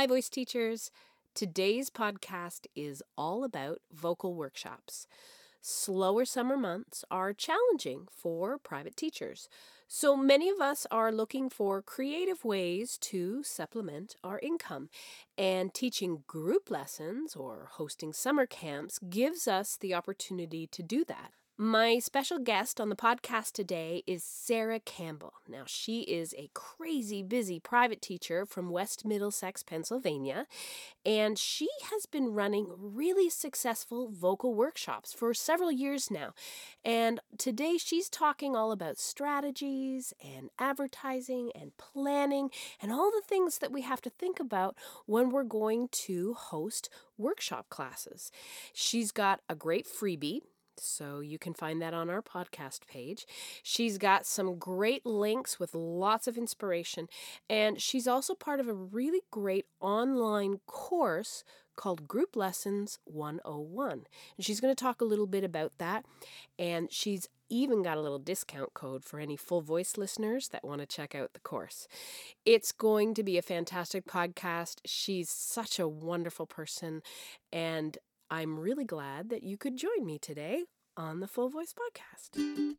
Hi, voice teachers. Today's podcast is all about vocal workshops. Slower summer months are challenging for private teachers, so many of us are looking for creative ways to supplement our income. And teaching group lessons or hosting summer camps gives us the opportunity to do that. My special guest on the podcast today is Sara Campbell. Now, she is a crazy busy private teacher from West Middlesex, Pennsylvania, and she has been running really successful vocal workshops for several years now. And today she's talking all about strategies and advertising and planning and all the things that we have to think about when we're going to host workshop classes. She's got a great freebie so you can find that on our podcast page. She's got some great links with lots of inspiration, and she's also part of a really great online course called Group Lessons 101. And she's going to talk a little bit about that, and she's even got a little discount code for any full voice listeners that want to check out the course. It's going to be a fantastic podcast. She's such a wonderful person, and I'm really glad that you could join me today on the Full Voice Podcast.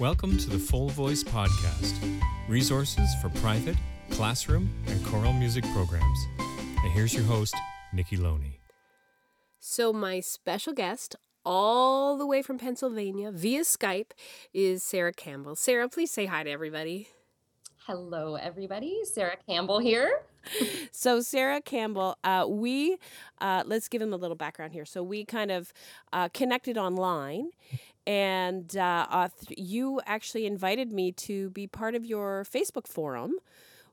Welcome to the Full Voice Podcast resources for private, classroom, and choral music programs. And here's your host, Nikki Loney. So, my special guest, all the way from Pennsylvania via Skype, is Sara Campbell. Sara, please say hi to everybody. Hello, everybody. Sara Campbell here. so Sara Campbell, uh, we uh, let's give him a little background here. So we kind of uh, connected online, and uh, you actually invited me to be part of your Facebook forum.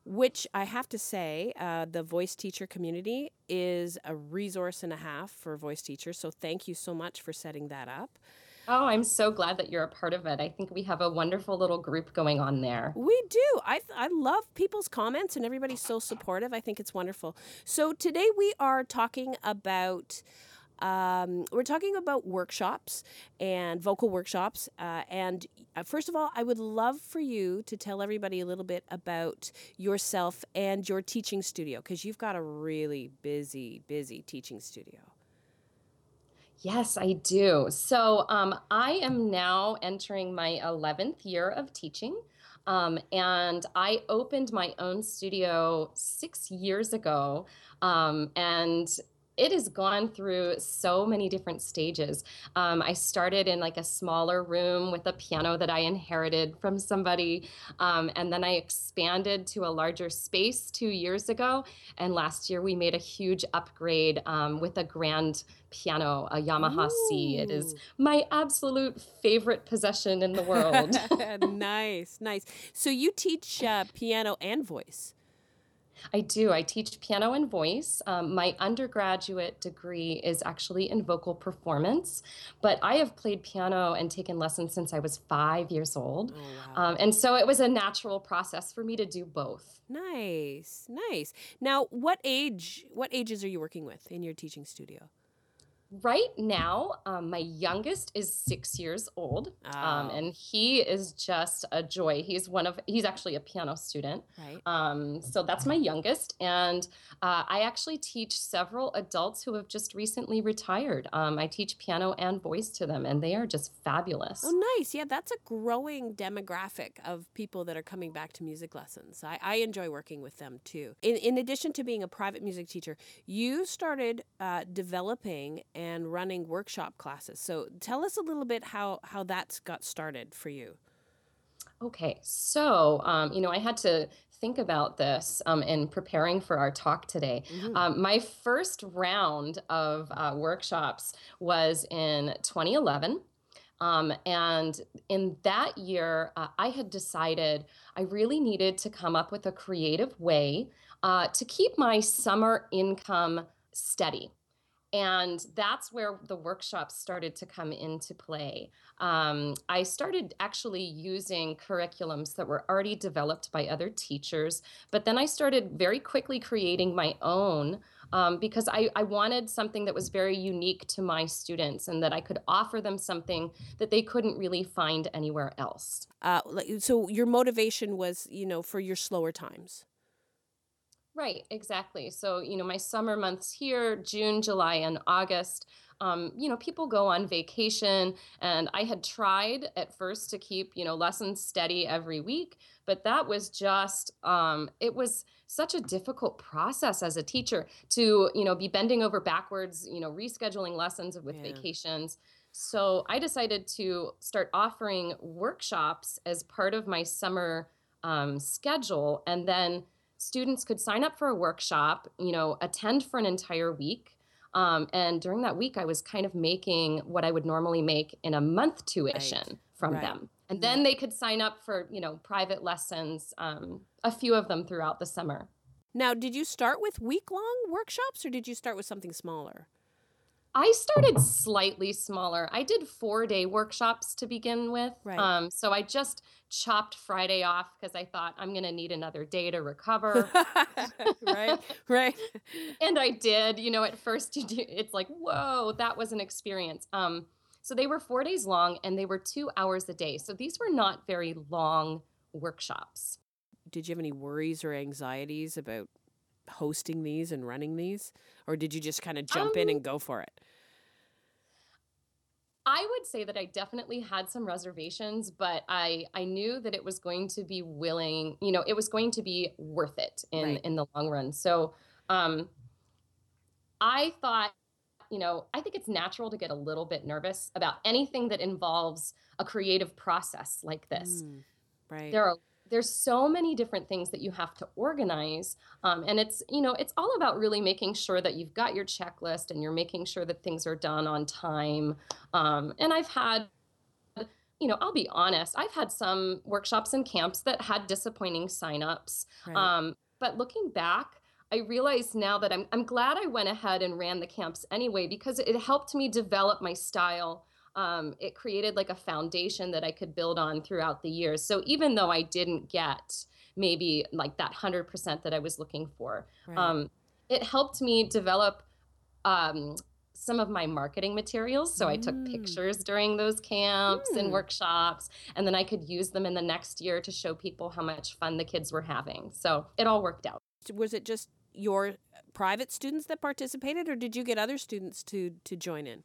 Which I have to say, uh, the voice teacher community is a resource and a half for voice teachers. So, thank you so much for setting that up. Oh, I'm so glad that you're a part of it. I think we have a wonderful little group going on there. We do. I, I love people's comments and everybody's so supportive. I think it's wonderful. So today we are talking about. Um, we're talking about workshops and vocal workshops. Uh, and uh, first of all, I would love for you to tell everybody a little bit about yourself and your teaching studio because you've got a really busy, busy teaching studio. Yes, I do. So um, I am now entering my 11th year of teaching. Um, and I opened my own studio six years ago. Um, and it has gone through so many different stages. Um, I started in like a smaller room with a piano that I inherited from somebody, um, and then I expanded to a larger space two years ago. And last year we made a huge upgrade um, with a grand piano, a Yamaha Ooh. C. It is my absolute favorite possession in the world. nice, nice. So you teach uh, piano and voice. I do. I teach piano and voice. Um, my undergraduate degree is actually in vocal performance, but I have played piano and taken lessons since I was five years old. Oh, wow. um, and so it was a natural process for me to do both. Nice, nice. Now, what age? What ages are you working with in your teaching studio? Right now, um, my youngest is six years old, oh. um, and he is just a joy. He's one of he's actually a piano student, right? Um, so that's my youngest, and uh, I actually teach several adults who have just recently retired. Um, I teach piano and voice to them, and they are just fabulous. Oh, nice! Yeah, that's a growing demographic of people that are coming back to music lessons. I, I enjoy working with them too. In in addition to being a private music teacher, you started uh, developing and running workshop classes. So tell us a little bit how how that's got started for you. Okay, so um, you know, I had to think about this um, in preparing for our talk today. Mm-hmm. Um, my first round of uh, workshops was in 2011. Um, and in that year, uh, I had decided I really needed to come up with a creative way uh, to keep my summer income steady and that's where the workshops started to come into play. Um, I started actually using curriculums that were already developed by other teachers, but then I started very quickly creating my own um, because I, I wanted something that was very unique to my students and that I could offer them something that they couldn't really find anywhere else. Uh, so your motivation was, you know, for your slower times. Right, exactly. So, you know, my summer months here, June, July, and August, um, you know, people go on vacation. And I had tried at first to keep, you know, lessons steady every week, but that was just, um, it was such a difficult process as a teacher to, you know, be bending over backwards, you know, rescheduling lessons with Yeah. vacations. So I decided to start offering workshops as part of my summer um, schedule. And then students could sign up for a workshop, you know, attend for an entire week. Um, and during that week, I was kind of making what I would normally make in a month Right. tuition from Right. them. And then they could sign up for, you know, private lessons, um, a few of them throughout the summer. Now, did you start with week long workshops or did you start with something smaller? I started slightly smaller. I did four day workshops to begin with. Right. Um, so I just chopped Friday off because I thought I'm going to need another day to recover. right, right. and I did. You know, at first you do, it's like, whoa, that was an experience. Um, so they were four days long and they were two hours a day. So these were not very long workshops. Did you have any worries or anxieties about hosting these and running these? Or did you just kind of jump in Um, and go for it? I would say that I definitely had some reservations, but I I knew that it was going to be willing, you know, it was going to be worth it in Right. in the long run. So, um I thought, you know, I think it's natural to get a little bit nervous about anything that involves a creative process like this. Mm, right. There are there's so many different things that you have to organize um, and it's you know it's all about really making sure that you've got your checklist and you're making sure that things are done on time um, and i've had you know i'll be honest i've had some workshops and camps that had disappointing signups right. um, but looking back i realize now that I'm, I'm glad i went ahead and ran the camps anyway because it helped me develop my style um, it created like a foundation that i could build on throughout the years so even though i didn't get maybe like that 100% that i was looking for right. um, it helped me develop um, some of my marketing materials. So I took Mm. pictures during those camps Mm. and workshops, and then I could use them in the next year to show people how much fun the kids were having. So it all worked out. was it just your private students that participated or did you get other students to to join in?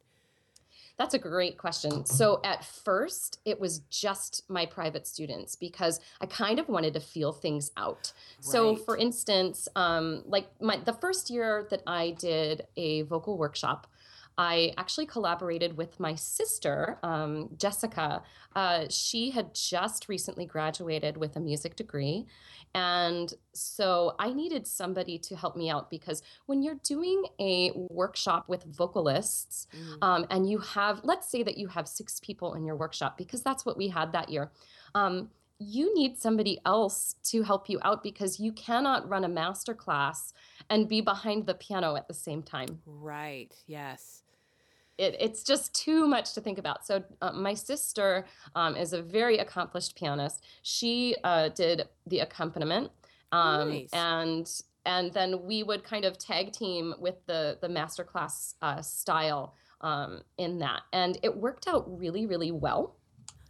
That's a great question. So at first, it was just my private students because I kind of wanted to feel things out. So, for instance, um, like my the first year that I did a vocal workshop, I actually collaborated with my sister, um, Jessica. Uh, she had just recently graduated with a music degree. And so I needed somebody to help me out because when you're doing a workshop with vocalists, Mm, um, and you have let's say that you have six people in your workshop because that's what we had that year um, you need somebody else to help you out because you cannot run a master class and be behind the piano at the same time Right. Yes. It, it's just too much to think about. So uh, my sister um, is a very accomplished pianist. She uh, did the accompaniment, um, Nice. and and then we would kind of tag team with the the masterclass uh, style um, in that, and it worked out really really well.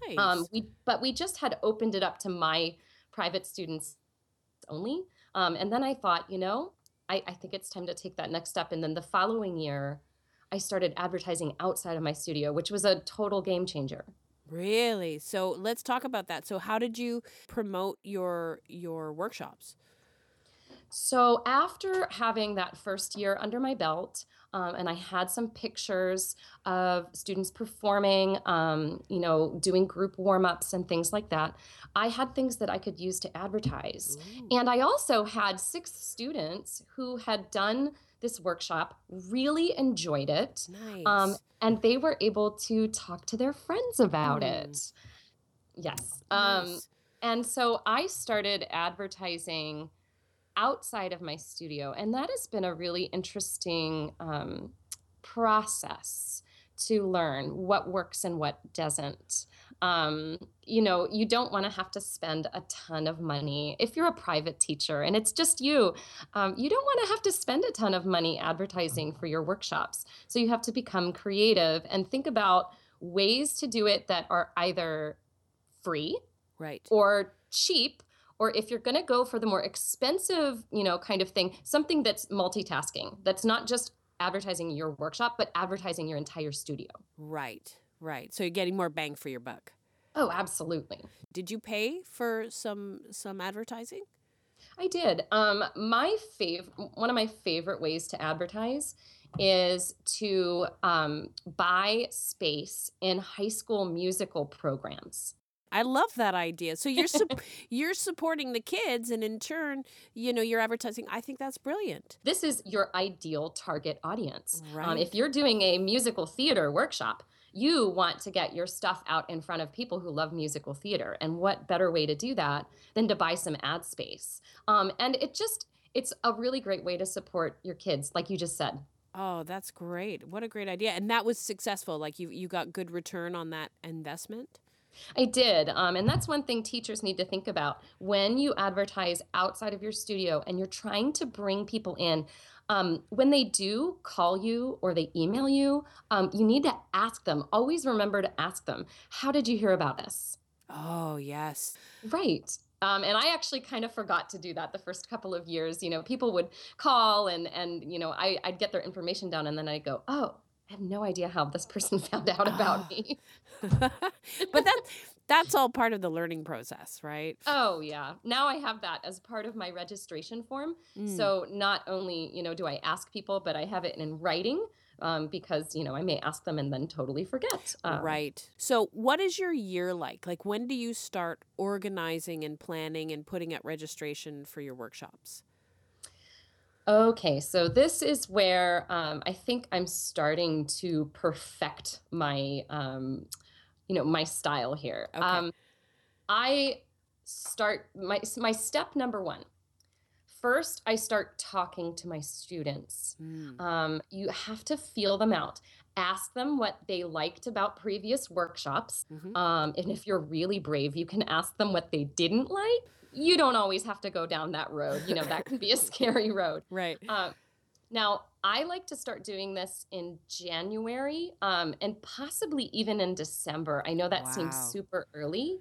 Nice. Um, we but we just had opened it up to my private students only, um, and then I thought, you know, I, I think it's time to take that next step. And then the following year, I started advertising outside of my studio, which was a total game changer. Really? So let's talk about that. So how did you promote your your workshops? So after having that first year under my belt, um, and I had some pictures of students performing, um, you know, doing group warm ups and things like that, I had things that I could use to advertise. Ooh, And I also had six students who had done this workshop, really enjoyed it, nice. um, and they were able to talk to their friends about Hmm. it. Yes. Um, Nice. and so I started advertising outside of my studio, and that has been a really interesting um, process to learn what works and what doesn't. Um, you know, you don't want to have to spend a ton of money if you're a private teacher and it's just you. Um, you don't want to have to spend a ton of money advertising for your workshops. So you have to become creative and think about ways to do it that are either free Right. or cheap or if you're going to go for the more expensive, you know, kind of thing, something that's multitasking, that's not just advertising your workshop, but advertising your entire studio. Right, right. So you're getting more bang for your buck. Oh, absolutely. Did you pay for some some advertising? I did. Um, my fav one of my favorite ways to advertise is to um, buy space in high school musical programs. I love that idea. So you're su- you're supporting the kids, and in turn, you know, you're advertising. I think that's brilliant. This is your ideal target audience. Right. Um, if you're doing a musical theater workshop, you want to get your stuff out in front of people who love musical theater, and what better way to do that than to buy some ad space? Um, and it just it's a really great way to support your kids, like you just said. Oh, that's great. What a great idea. And that was successful. Like you you got good return on that investment? I did. Um, and that's one thing teachers need to think about when you advertise outside of your studio and you're trying to bring people in. Um, when they do call you or they email you, um, you need to ask them. Always remember to ask them, How did you hear about us? Oh, yes. Right. Um, and I actually kind of forgot to do that the first couple of years. You know, people would call and and you know I, I'd get their information down and then I'd go, oh, I have no idea how this person found out about me. but that that's all part of the learning process, right? Oh yeah. Now I have that as part of my registration form. Mm. So not only, you know, do I ask people, but I have it in writing um, because, you know, I may ask them and then totally forget. Um, right. So what is your year like? Like when do you start organizing and planning and putting out registration for your workshops? Okay, so this is where um, I think I'm starting to perfect my, um, you know, my style here. Okay. Um, I start my my step number one. First, I start talking to my students. Mm. Um, you have to feel them out. Ask them what they liked about previous workshops. Mhm. Um, and if you're really brave, you can ask them what they didn't like. You don't always have to go down that road. You know, that can be a scary road. Right. Um, now, I like to start doing this in January um, and possibly even in December. I know that seems super early,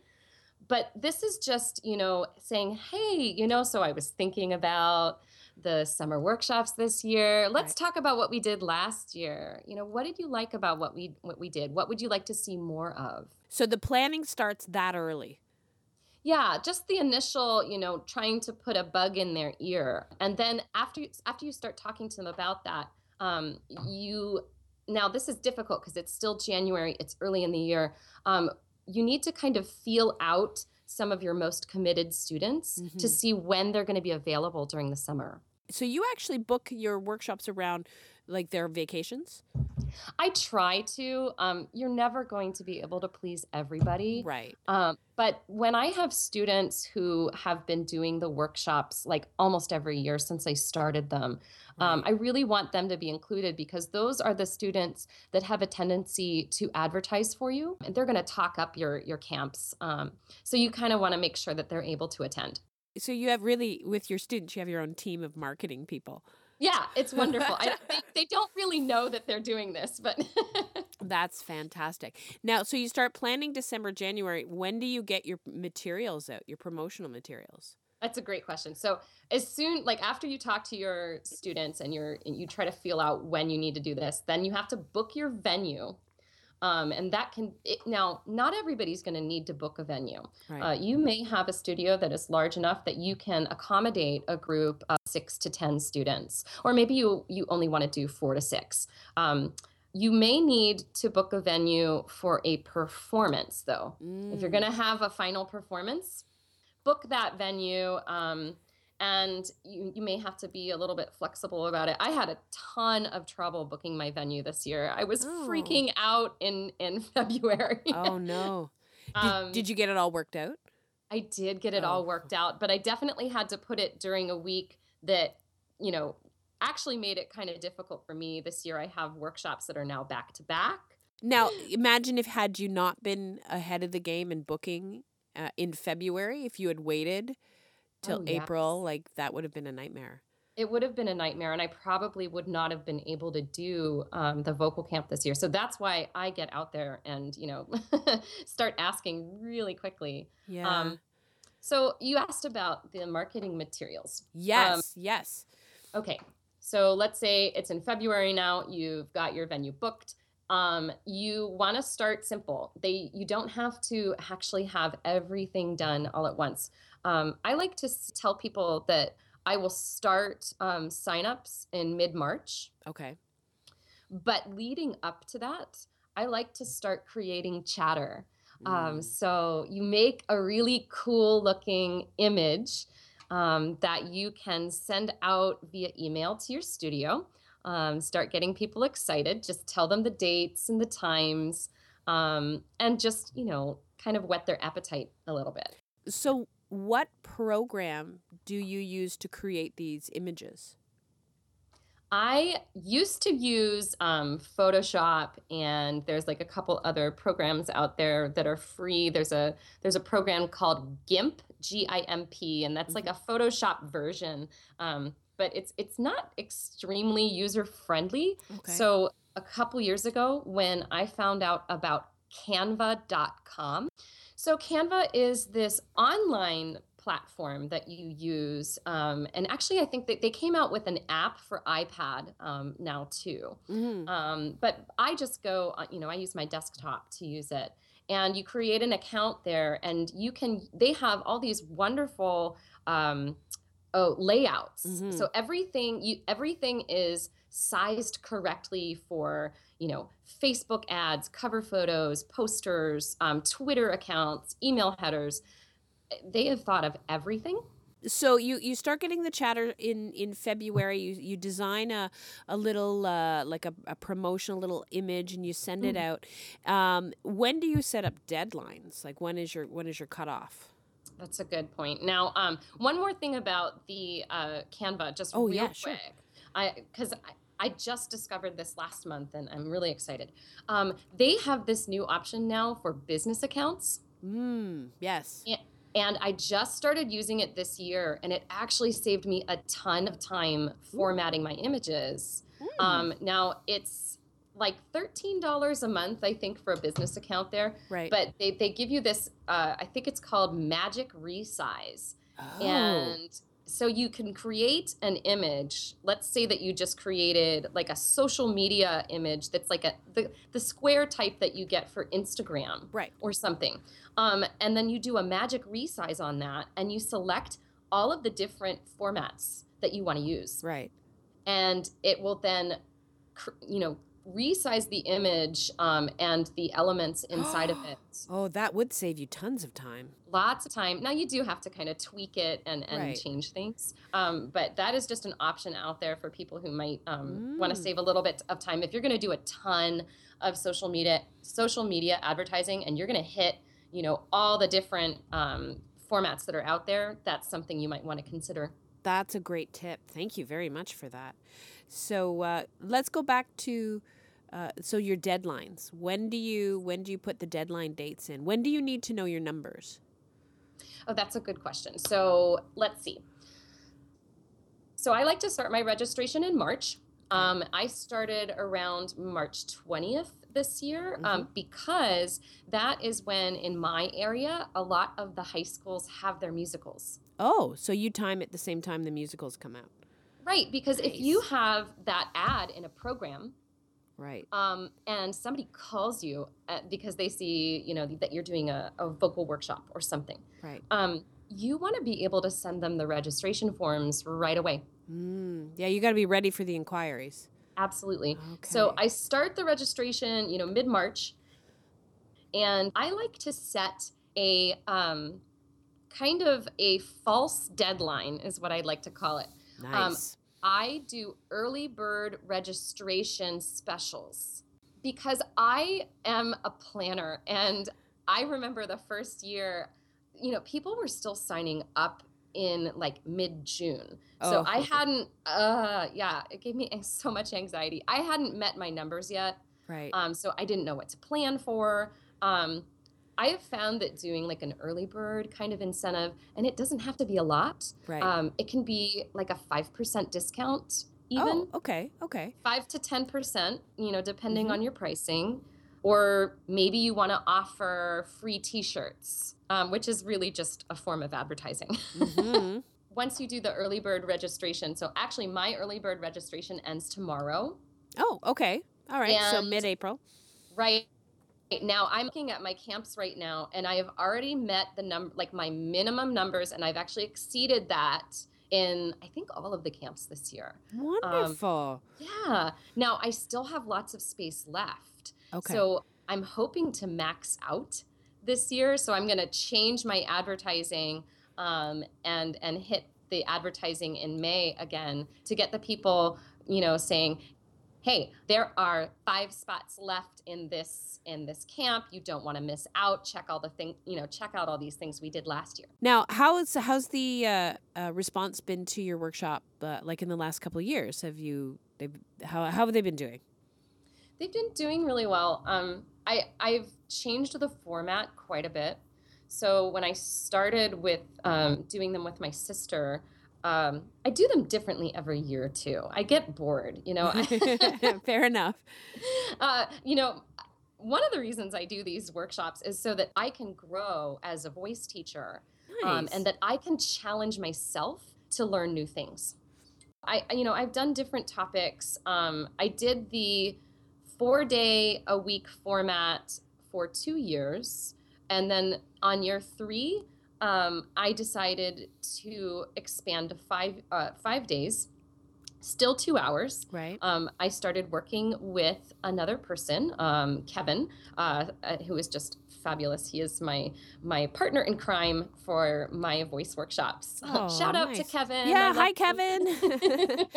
but this is just, you know, saying, hey, you know, so I was thinking about the summer workshops this year. Let's Right. talk about what we did last year. You know, what did you like about what we what we did? What would you like to see more of? So the planning starts that early. Yeah, just the initial, you know, trying to put a bug in their ear, and then after you, after you start talking to them about that, um, you now this is difficult because it's still January, it's early in the year. Um, you need to kind of feel out some of your most committed students to Mhm. see when they're going to be available during the summer. So you actually book your workshops around like their vacations? I try to. Um, you're never going to be able to please everybody. Right. Um, but when I have students who have been doing the workshops like almost every year since I started them, um. I really want them to be included because those are the students that have a tendency to advertise for you, and they're going to talk up your your camps. Um, so you kind of want to make sure that they're able to attend. So you have really with your students, you have your own team of marketing people. Yeah, it's wonderful. I, they, they don't really know that they're doing this, but That's fantastic. Now, so you start planning December, January. When do you get your materials out, your promotional materials? That's a great question. So as soon like after you talk to your students and you're and you try to feel out when you need to do this, then you have to book your venue. Um, and that can it, now not everybody's going to need to book a venue. Right. Uh, you may have a studio that is large enough that you can accommodate a group of six to ten students, or maybe you you only want to do four to six. Um, you may need to book a venue for a performance, though. If you're Mm. going to have a final performance, book that venue. Um, and you, you may have to be a little bit flexible about it. I had a ton of trouble booking my venue this year. I was Oh. freaking out in in February. Oh no. Did, um, did you get it all worked out? I did get it Oh. all worked out, but I definitely had to put it during a week that, you know, actually made it kind of difficult for me this year. I have workshops that are now back to back. Now, imagine if had you not been ahead of the game in booking uh, in February, if you had waited till Oh, April, yes. like that would have been a nightmare. It would have been a nightmare, and I probably would not have been able to do um, the vocal camp this year. So that's why I get out there and you know start asking really quickly. Yeah. Um, So you asked about the marketing materials. Yes, um, yes. Okay. So let's say it's in February now, you've got your venue booked. Um, you want to start simple. They you don't have to actually have everything done all at once. Um, I like to tell people that I will start um, signups in mid March. Okay. But leading up to that, I like to start creating chatter. Um, mm. Um, so you make a really cool looking image um, that you can send out via email to your studio. Um, start getting people excited. Just tell them the dates and the times, um, and just you know, kind of whet their appetite a little bit. So, what program do you use to create these images? I used to use um, Photoshop, and there's like a couple other programs out there that are free. There's a there's a program called GIMP, G I M P, and that's mm-hmm. like a Photoshop version. Um, but it's it's not extremely user friendly. Okay. So a couple years ago, when I found out about Canva.com, so Canva is this online platform that you use. Um, and actually, I think that they came out with an app for iPad um, now too. Mm-hmm. Um, but I just go, uh, you know, I use my desktop to use it. And you create an account there, and you can. They have all these wonderful um, oh layouts. Mm-hmm. So everything you everything is sized correctly for you know Facebook ads, cover photos, posters, um, Twitter accounts, email headers they have thought of everything so you you start getting the chatter in in February. You you design a a little uh, like a, a promotional little image and you send mm. it out. Um, when do you set up deadlines? Like when is your when is your cutoff? That's a good point. Now, um, one more thing about the uh, Canva, just oh, real yeah, quick, sure. I because. I, just discovered this last month and I'm really excited. Um, they have this new option now for business accounts. Mm, yes. And, and I just started using it this year, and it actually saved me a ton of time formatting my images. Mm. Um, now it's like $13 a month, I think, for a business account there. Right. But they, they give you this, uh, I think it's called Magic Resize. Oh. And so you can create an image let's say that you just created like a social media image that's like a the, the square type that you get for instagram right or something um, and then you do a magic resize on that and you select all of the different formats that you want to use right and it will then you know resize the image um, and the elements inside of it. Oh, that would save you tons of time. Lots of time. Now you do have to kind of tweak it and, and right. change things, um, but that is just an option out there for people who might um, mm. want to save a little bit of time. If you're going to do a ton of social media social media advertising and you're going to hit you know all the different um, formats that are out there, that's something you might want to consider. That's a great tip. Thank you very much for that. So uh, let's go back to uh, so your deadlines. When do you when do you put the deadline dates in? When do you need to know your numbers? Oh, that's a good question. So let's see. So I like to start my registration in March. Um, I started around March 20th this year um, mm-hmm. because that is when, in my area, a lot of the high schools have their musicals. Oh, so you time it the same time the musicals come out? Right, because nice. if you have that ad in a program, right, um, and somebody calls you at, uh, because they see, you know, that you're doing a, a vocal workshop or something, right, um, you want to be able to send them the registration forms right away. Mm, yeah, you got to be ready for the inquiries. Absolutely. Okay. So I start the registration, you know, mid March, and I like to set a um, kind of a false deadline, is what I'd like to call it. Um, nice. Um, I do early bird registration specials because I am a planner and I remember the first year, you know, people were still signing up in like mid June. Oh. So I hadn't, uh, yeah, it gave me so much anxiety. I hadn't met my numbers yet. Right. Um, so I didn't know what to plan for. Um, I have found that doing like an early bird kind of incentive, and it doesn't have to be a lot. Right. Um, it can be like a five percent discount, even. Oh, okay, okay. Five to ten percent, you know, depending mm-hmm. on your pricing. Or maybe you want to offer free t-shirts um, which is really just a form of advertising mm-hmm. once you do the early bird registration so actually my early bird registration ends tomorrow oh okay all right and so mid-april right now i'm looking at my camps right now and i have already met the number like my minimum numbers and i've actually exceeded that in I think all of the camps this year. Wonderful. Um, yeah. Now I still have lots of space left. Okay. So I'm hoping to max out this year. So I'm going to change my advertising um, and and hit the advertising in May again to get the people you know saying hey, there are five spots left in this in this camp. You don't want to miss out. Check all the thing, you know, check out all these things we did last year. Now, how is how's the uh, uh, response been to your workshop? Uh, like in the last couple of years, have you? How how have they been doing? They've been doing really well. Um, I I've changed the format quite a bit. So when I started with um, doing them with my sister, um, I do them differently every year too. I get bored, you know. Fair enough. Uh, you know, one of the reasons I do these workshops is so that I can grow as a voice teacher, nice. um, and that I can challenge myself to learn new things. I, you know, I've done different topics. Um, I did the four day a week format for two years, and then on year three, um, I decided to expand to five uh, five days, still two hours. Right. Um, I started working with another person, um, Kevin, uh, uh, who is just fabulous. He is my my partner in crime for my voice workshops. Oh, Shout out nice. to Kevin. Yeah, hi Kevin.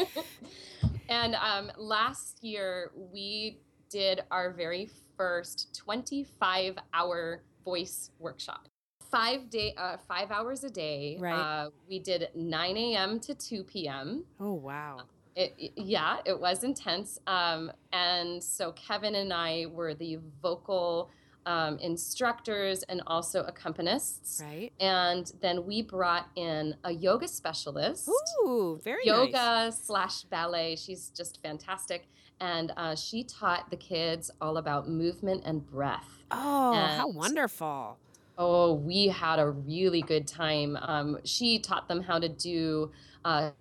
and um, last year we did our very first 25 hour voice workshop. Five day uh, five hours a day right. uh, we did 9 a.m to 2 p.m oh wow. It, it, yeah it was intense um, and so kevin and i were the vocal um, instructors and also accompanists. Right. And then we brought in a yoga specialist. Ooh very yoga nice. slash ballet she's just fantastic and uh, she taught the kids all about movement and breath oh and how wonderful Oh, we had a really good time. Um, she taught them how to do uh,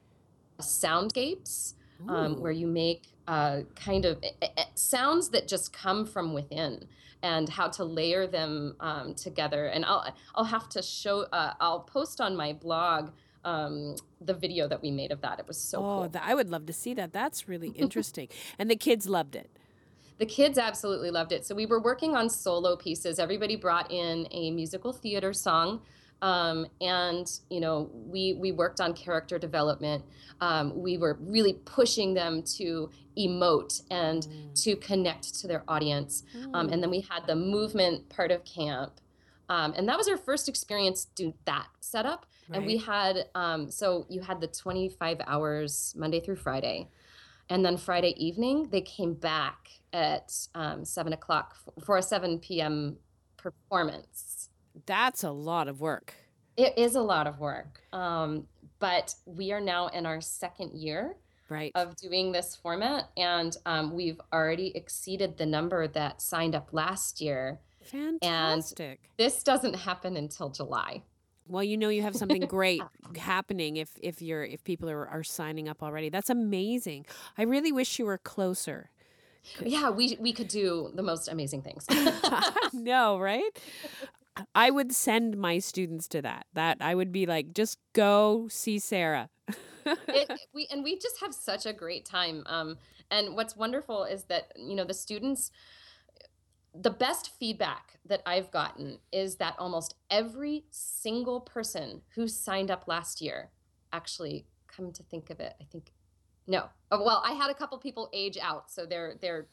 soundscapes, um, where you make uh, kind of eh, eh, sounds that just come from within, and how to layer them um, together. And I'll I'll have to show. Uh, I'll post on my blog um, the video that we made of that. It was so oh, cool. I would love to see that. That's really interesting. and the kids loved it the kids absolutely loved it. So we were working on solo pieces. Everybody brought in a musical theater song. Um, and you know we we worked on character development um, we were really pushing them to emote and mm. to connect to their audience mm. um, and then we had the movement part of camp um, and that was our first experience doing that setup right. and we had um, so you had the 25 hours monday through friday and then friday evening they came back at um, seven o'clock for a 7 p.m. performance. That's a lot of work. It is a lot of work. Um, but we are now in our second year right. of doing this format, and um, we've already exceeded the number that signed up last year. Fantastic. And this doesn't happen until July. Well, you know you have something great happening if if you're if people are, are signing up already. That's amazing. I really wish you were closer yeah, we we could do the most amazing things. no, right? I would send my students to that. That I would be like, just go see Sara. it, we and we just have such a great time. Um, and what's wonderful is that you know the students. The best feedback that I've gotten is that almost every single person who signed up last year, actually, come to think of it, I think no. Oh, well, I had a couple people age out, so they're they're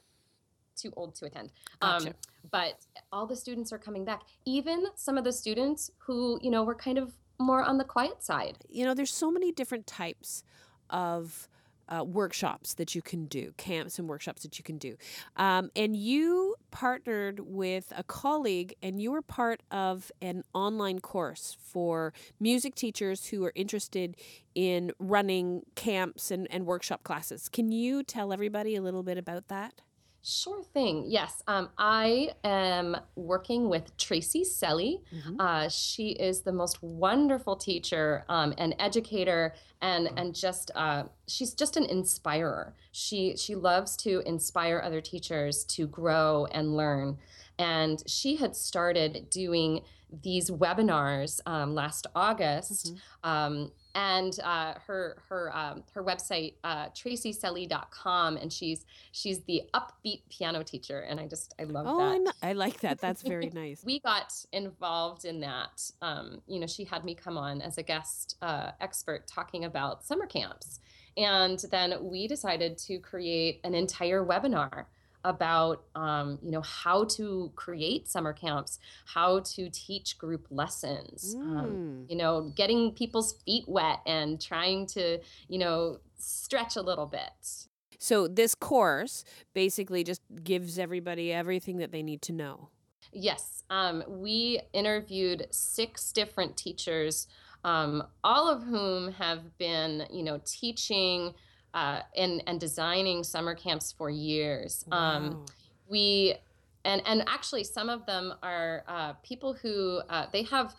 too old to attend. Gotcha. Um, but all the students are coming back. Even some of the students who you know were kind of more on the quiet side. You know, there's so many different types of uh, workshops that you can do, camps and workshops that you can do. Um, and you partnered with a colleague and you were part of an online course for music teachers who are interested in running camps and, and workshop classes. Can you tell everybody a little bit about that? Sure thing. Yes. Um, I am working with Tracy Selle. Mm-hmm. Uh, she is the most wonderful teacher um, and educator, and and just uh, she's just an inspirer. She she loves to inspire other teachers to grow and learn. And she had started doing these webinars um, last August. Mm-hmm. Um, and uh, her her um, her website uh, tracyselle.com and she's she's the upbeat piano teacher and i just i love oh, that I, I like that that's very nice we got involved in that um, you know she had me come on as a guest uh, expert talking about summer camps and then we decided to create an entire webinar about um, you know how to create summer camps how to teach group lessons um, mm. um, you know getting people's feet wet and trying to you know stretch a little bit so this course basically just gives everybody everything that they need to know yes um, we interviewed six different teachers um, all of whom have been you know teaching uh, and and designing summer camps for years. Um, wow. Um, we and and actually some of them are uh, people who uh, they have.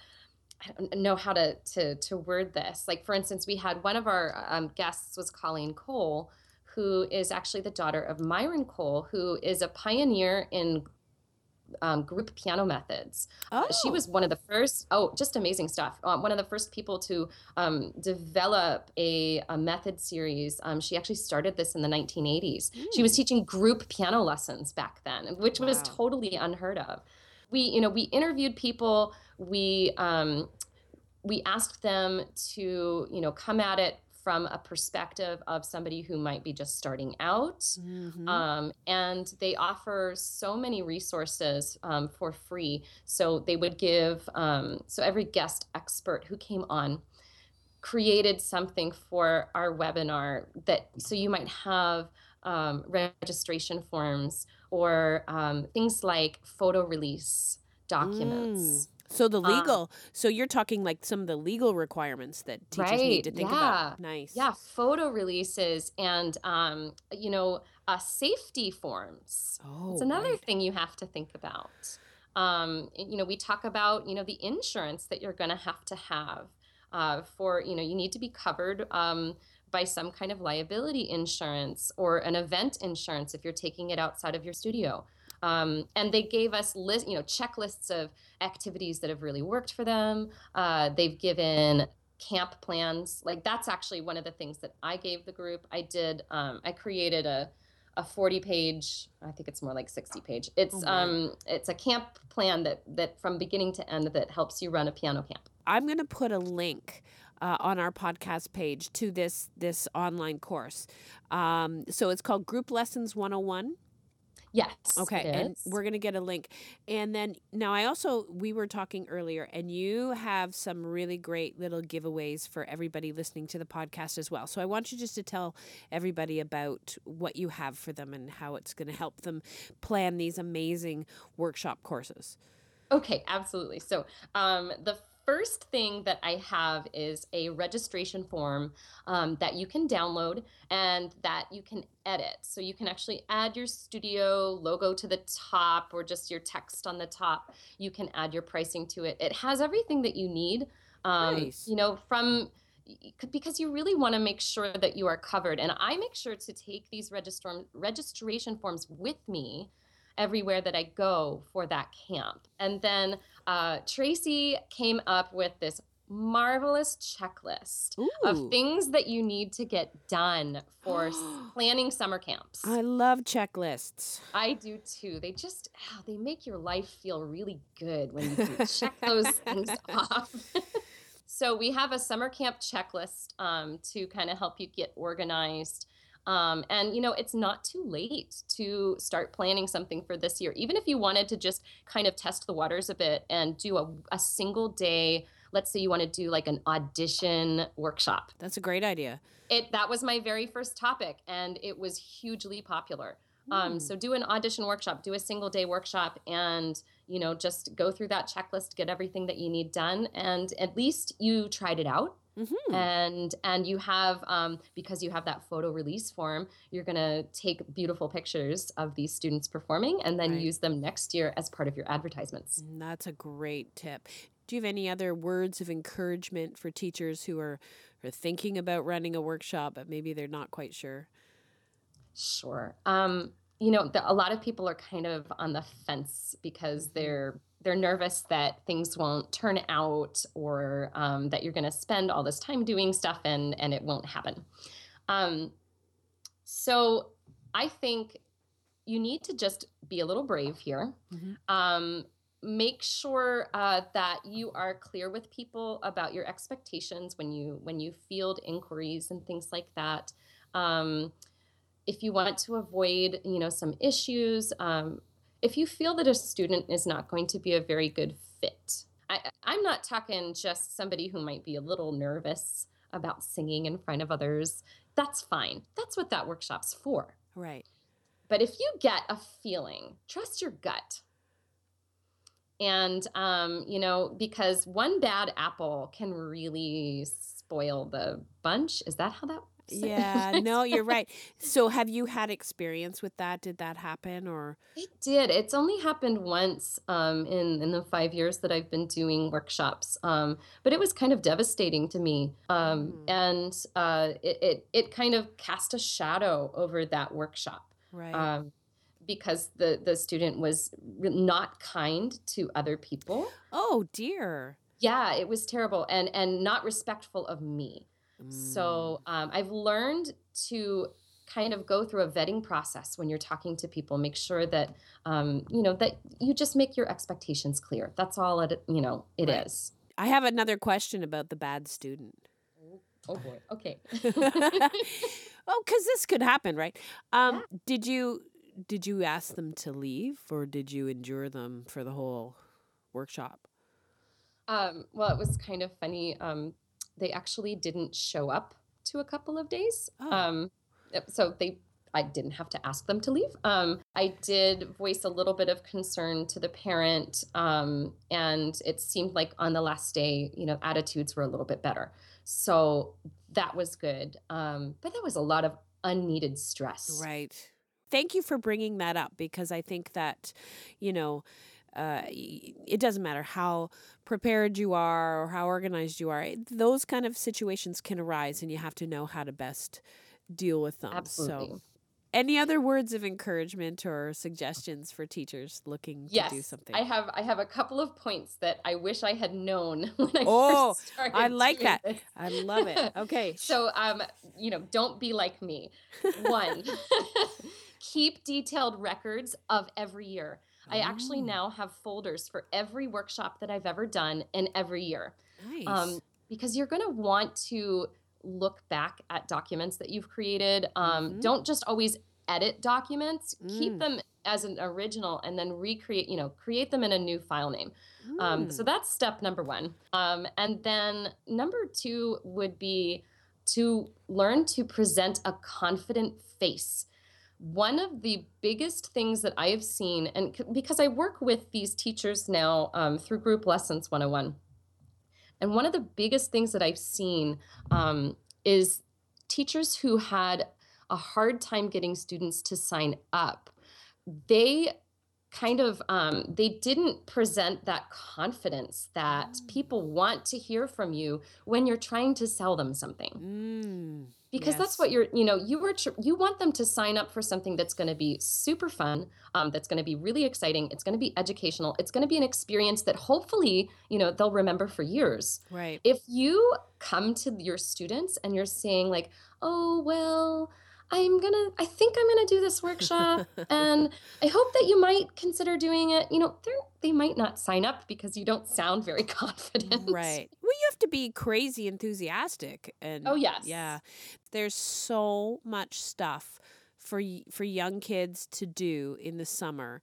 I don't know how to, to to word this. Like for instance, we had one of our um, guests was Colleen Cole, who is actually the daughter of Myron Cole, who is a pioneer in um, group piano methods. Oh. She was one of the first, oh, just amazing stuff. Uh, one of the first people to um, develop a, a, method series. Um, she actually started this in the 1980s. Mm. She was hmm. teaching group piano lessons back then, which wow. was totally unheard of. We, you know, we interviewed people. We um, we asked them to, you know, come at it from a perspective of somebody who might be just starting out. Mm-hmm. Um, and they offer so many resources um, for free. So they would give, um, so every guest expert who came on created something for our webinar that, so you might have um, registration forms or um, things like photo release documents. Mm. So the um, legal, um, so you're talking like some of the legal requirements that teachers right, need to think yeah. about. Nice. Yeah, photo releases and um, you know, uh, safety forms. Oh, it's another right. thing you have to think about. Um, you know, we talk about you know the insurance that you're going to have to have uh, for you know you need to be covered. Um, by some kind of liability insurance or an event insurance if you're taking it outside of your studio. Um, and they gave us list, you know, checklists of activities that have really worked for them. Uh, they've given camp plans. Like that's actually one of the things that I gave the group. I did. Um, I created a a 40 page i think it's more like 60 page it's oh, um it's a camp plan that that from beginning to end that helps you run a piano camp i'm going to put a link uh, on our podcast page to this this online course um, so it's called group lessons 101 Yes. Okay. And we're going to get a link. And then now I also, we were talking earlier, and you have some really great little giveaways for everybody listening to the podcast as well. So I want you just to tell everybody about what you have for them and how it's going to help them plan these amazing workshop courses. Okay, absolutely. So um, the first thing that I have is a registration form um, that you can download and that you can edit. So you can actually add your studio logo to the top or just your text on the top. You can add your pricing to it. It has everything that you need. Um, nice. You know, from because you really want to make sure that you are covered. And I make sure to take these register- registration forms with me everywhere that I go for that camp. And then uh, Tracy came up with this marvelous checklist Ooh. of things that you need to get done for planning summer camps. I love checklists. I do too. They just oh, they make your life feel really good when you can check those things off. so we have a summer camp checklist um, to kind of help you get organized. Um, and you know, it's not too late to start planning something for this year. Even if you wanted to just kind of test the waters a bit and do a, a single day, let's say you want to do like an audition workshop. That's a great idea. It that was my very first topic, and it was hugely popular. Mm. Um, hmm. so do an audition workshop, do a single day workshop, and you know just go through that checklist, get everything that you need done, and at least you tried it out Mm-hmm. And and you have um, because you have that photo release form, you're gonna take beautiful pictures of these students performing and then right. use them next year as part of your advertisements. Mm, that's a great tip. Do you have any other words of encouragement for teachers who are, are thinking about running a workshop but maybe they're not quite sure? Sure. Um, you know, the, a lot of people are kind of on the fence because mm-hmm. they're they're nervous that things won't turn out or um, that you're going to spend all this time doing stuff and and it won't happen. Um, so I think you need to just be a little brave here. Mm-hmm. Um, make sure uh, that you are clear with people about your expectations when you when you field inquiries and things like that. Um, if you want to avoid, you know, some issues, um, if you feel that a student is not going to be a very good fit, I, I'm not talking just somebody who might be a little nervous about singing in front of others. That's fine. That's what that workshop's for. Right. But if you get a feeling, trust your gut. And, um, you know, because one bad apple can really spoil the bunch. Is that how that yeah, no, you're right. So have you had experience with that? Did that happen or It did. It's only happened once um, in in the five years that I've been doing workshops, um, but it was kind of devastating to me, um, mm. and uh, it, it it kind of cast a shadow over that workshop. Right. Um, because the the student was not kind to other people. Oh dear. Yeah, it was terrible and and not respectful of me. So mm. um, I've learned to kind of go through a vetting process when you're talking to people. Make sure that um, you know that you just make your expectations clear. That's all it you know it right. is. I have another question about the bad student. Oh, oh boy. Okay. oh, because this could happen, right? Um, yeah. Did you did you ask them to leave, or did you endure them for the whole workshop? Um, well, it was kind of funny. Um, they actually didn't show up to a couple of days. Oh. Um, so they I didn't have to ask them to leave. Um, I did voice a little bit of concern to the parent, um, and it seemed like on the last day, you know, attitudes were a little bit better. So that was good. Um, but that was a lot of unneeded stress. Right. Thank you for bringing that up because I think that, you know, uh, it doesn't matter how prepared you are or how organized you are. Those kind of situations can arise, and you have to know how to best deal with them. Absolutely. So, any other words of encouragement or suggestions for teachers looking yes, to do something? I have I have a couple of points that I wish I had known when I oh, first started. I like that. This. I love it. Okay. so um, you know, don't be like me. One, keep detailed records of every year. I actually oh. now have folders for every workshop that I've ever done and every year. Nice. Um, because you're going to want to look back at documents that you've created. Um, mm-hmm. Don't just always edit documents. Mm. Keep them as an original and then recreate, you know, create them in a new file name. Mm. Um, so mm. that's step number one. Um, and then number two would be to learn to present a confident face one of the biggest things that I have seen, and c- because I work with these teachers now um, through Group Lessons 101, and one of the biggest things that I've seen um, is teachers who had a hard time getting students to sign up. They kind of um, they didn't present that confidence that mm. people want to hear from you when you're trying to sell them something mm, because yes. that's what you're you know you were tr- you want them to sign up for something that's going to be super fun um, that's going to be really exciting it's going to be educational it's going to be an experience that hopefully you know they'll remember for years right if you come to your students and you're saying like oh well I'm gonna, I think I'm gonna do this workshop, and I hope that you might consider doing it. You know, they might not sign up because you don't sound very confident. Right. Well, you have to be crazy enthusiastic, and oh yes, yeah. There's so much stuff for for young kids to do in the summer,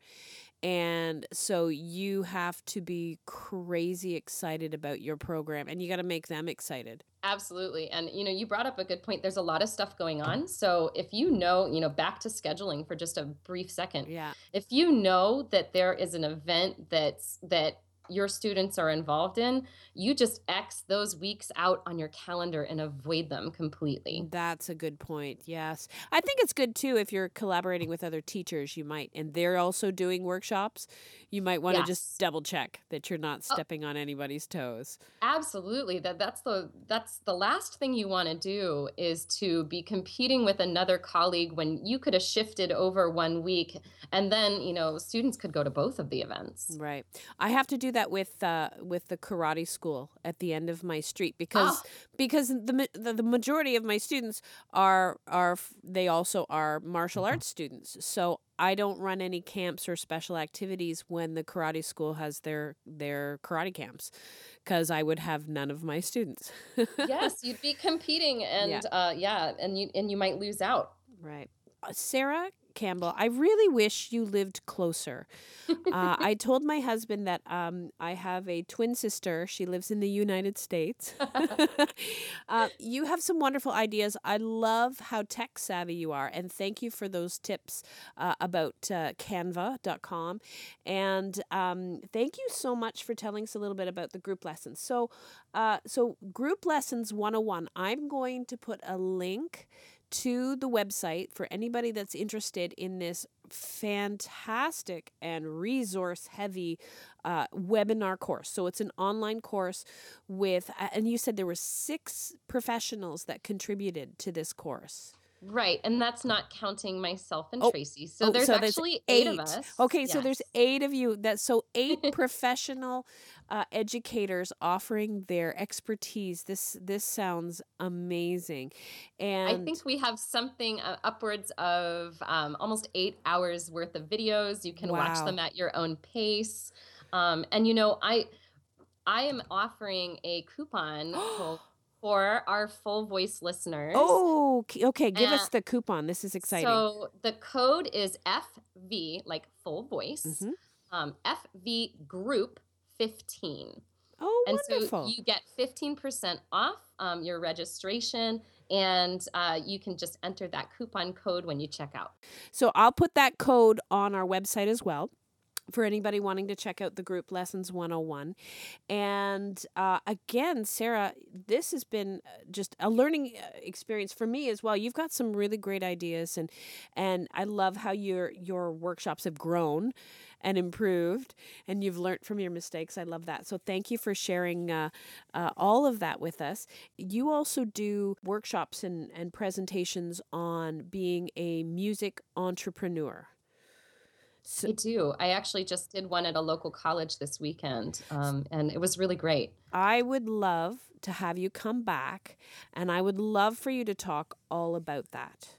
and so you have to be crazy excited about your program and you got to make them excited. Absolutely. And you know, you brought up a good point. There's a lot of stuff going on. So if you know, you know, back to scheduling for just a brief second. Yeah. If you know that there is an event that's that your students are involved in, you just X those weeks out on your calendar and avoid them completely. That's a good point. Yes. I think it's good too if you're collaborating with other teachers, you might, and they're also doing workshops, you might want to just double check that you're not Oh, stepping on anybody's toes. absolutely. That that's the that's the last thing you want to do is to be competing with another colleague when you could have shifted over one week and then, you know, students could go to both of the events. Right. I have to do that with uh, with the karate school at the end of my street because Oh, because the, the the majority of my students are are they also are martial arts students. So I don't run any camps or special activities when the karate school has their their karate camps because I would have none of my students. yes, you'd be competing yeah. and uh yeah, and you and you might lose out. Right. Uh, Sara Campbell, I really wish you lived closer. Uh, I told my husband that um, I have a twin sister. She lives in the United States. uh, you have some wonderful ideas. I love how tech savvy you are. And thank you for those tips uh, about uh, canva.com. And um, thank you so much for telling us a little bit about the group lessons. So, uh, so Group Lessons 101, I'm going to put a link to the website for anybody that's interested in this fantastic and resource heavy uh, webinar course. So it's an online course with, and you said there were six professionals that contributed to this course. Right, and that's not counting myself and Oh, Tracy. So oh, there's so there's actually 8 of us. Okay, so there's eight of you. That so eight professional uh, educators offering their expertise. This this sounds amazing, And I think we have something uh, upwards of um, almost eight hours worth of videos. You can watch them at your own pace. Um, and you know, I I am offering a coupon for, our full voice listeners. Oh, okay. Give us the coupon. This is exciting. so the code is FV, like full voice, hmm um, FV group 15. Oh, And so you get 15% off um, your registration, and uh, you can just enter that coupon code when you check out. So I'll put that code on our website as well for anybody wanting to check out the group lessons 101 and uh, again sara this has been uh, just a learning uh, experience for me as well. You've got some really great ideas and and i love how your your workshops have grown and improved and you've learned from your mistakes. I love that. So thank you for sharing uh, uh, all of that with us. You also do workshops and, and presentations on being a music entrepreneur so, I do. I actually just did one at a local college this weekend, um, and it was really great. I would love to have you come back and I would love for you to talk all about that.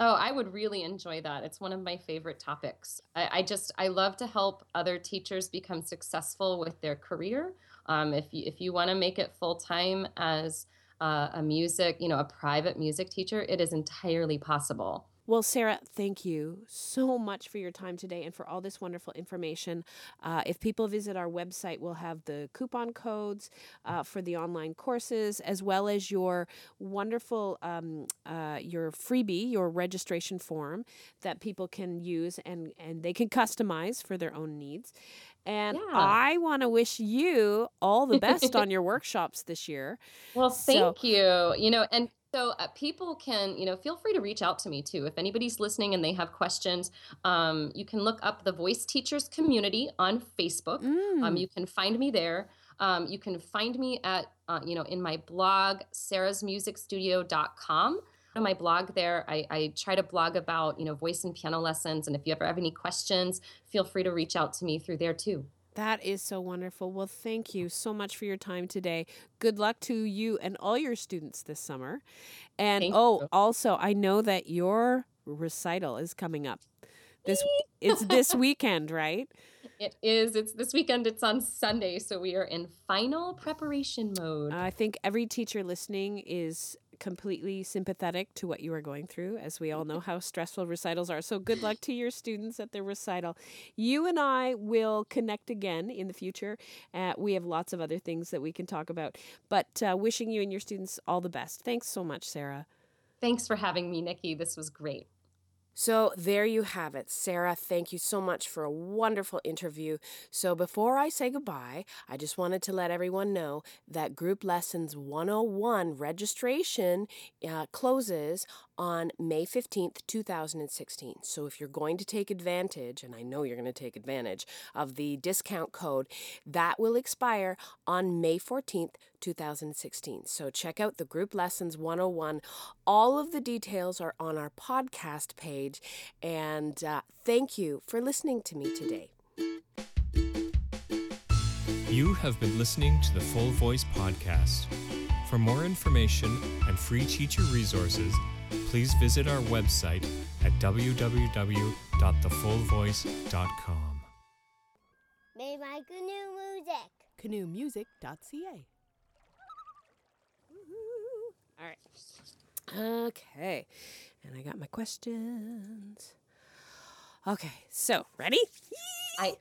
Oh, I would really enjoy that. It's one of my favorite topics. I, I just I love to help other teachers become successful with their career. Um, if you if you want to make it full time as uh, a music, you know, a private music teacher, it is entirely possible. Well, Sara, thank you so much for your time today and for all this wonderful information. Uh, if people visit our website, we'll have the coupon codes uh, for the online courses, as well as your wonderful um, uh, your freebie, your registration form that people can use and and they can customize for their own needs. And Yeah. I want to wish you all the best on your workshops this year. Well, So, thank you. You know, and so uh, people can, you know, feel free to reach out to me too. If anybody's listening and they have questions, um, you can look up the Voice Teachers Community on Facebook. Um, mm, you can find me there. Um, you can find me at, uh, you know, in my blog, sarahsmusicstudio.com. On my blog there, I, I try to blog about, you know, voice and piano lessons. And if you ever have any questions, feel free to reach out to me through there too. That is so wonderful. Well, thank you so much for your time today. Good luck to you and all your students this summer. And oh, also, I know that your recital is coming up. This it's this weekend, right? It is. It's this weekend. It's on Sunday. So we are in final preparation mode. I think every teacher listening is completely sympathetic to what you are going through, as we all know how stressful recitals are. So, good luck to your students at their recital. You and I will connect again in the future. Uh, we have lots of other things that we can talk about, but uh, wishing you and your students all the best. Thanks so much, Sara. Thanks for having me, Nikki. This was great. So there you have it. Sara, thank you so much for a wonderful interview. So before I say goodbye, I just wanted to let everyone know that Group Lessons 101 registration uh, closes on May 15th, 2016. So if you're going to take advantage, and I know you're going to take advantage of the discount code, that will expire on May 14th, 2016. So check out the Group Lessons 101. All of the details are on our podcast page. And uh, thank you for listening to me today. You have been listening to the Full Voice Podcast. For more information and free teacher resources, please visit our website at www.thefullvoice.com. Made by Canoe Music. canoemusic.ca. All right. Okay. And I got my questions. Okay. So, ready? I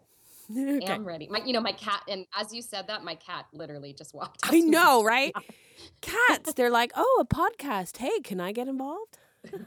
Okay. am ready. My, you know, my cat, and as you said that, my cat literally just walked. I know, right? Cats, they're like, oh, a podcast. Hey, can I get involved?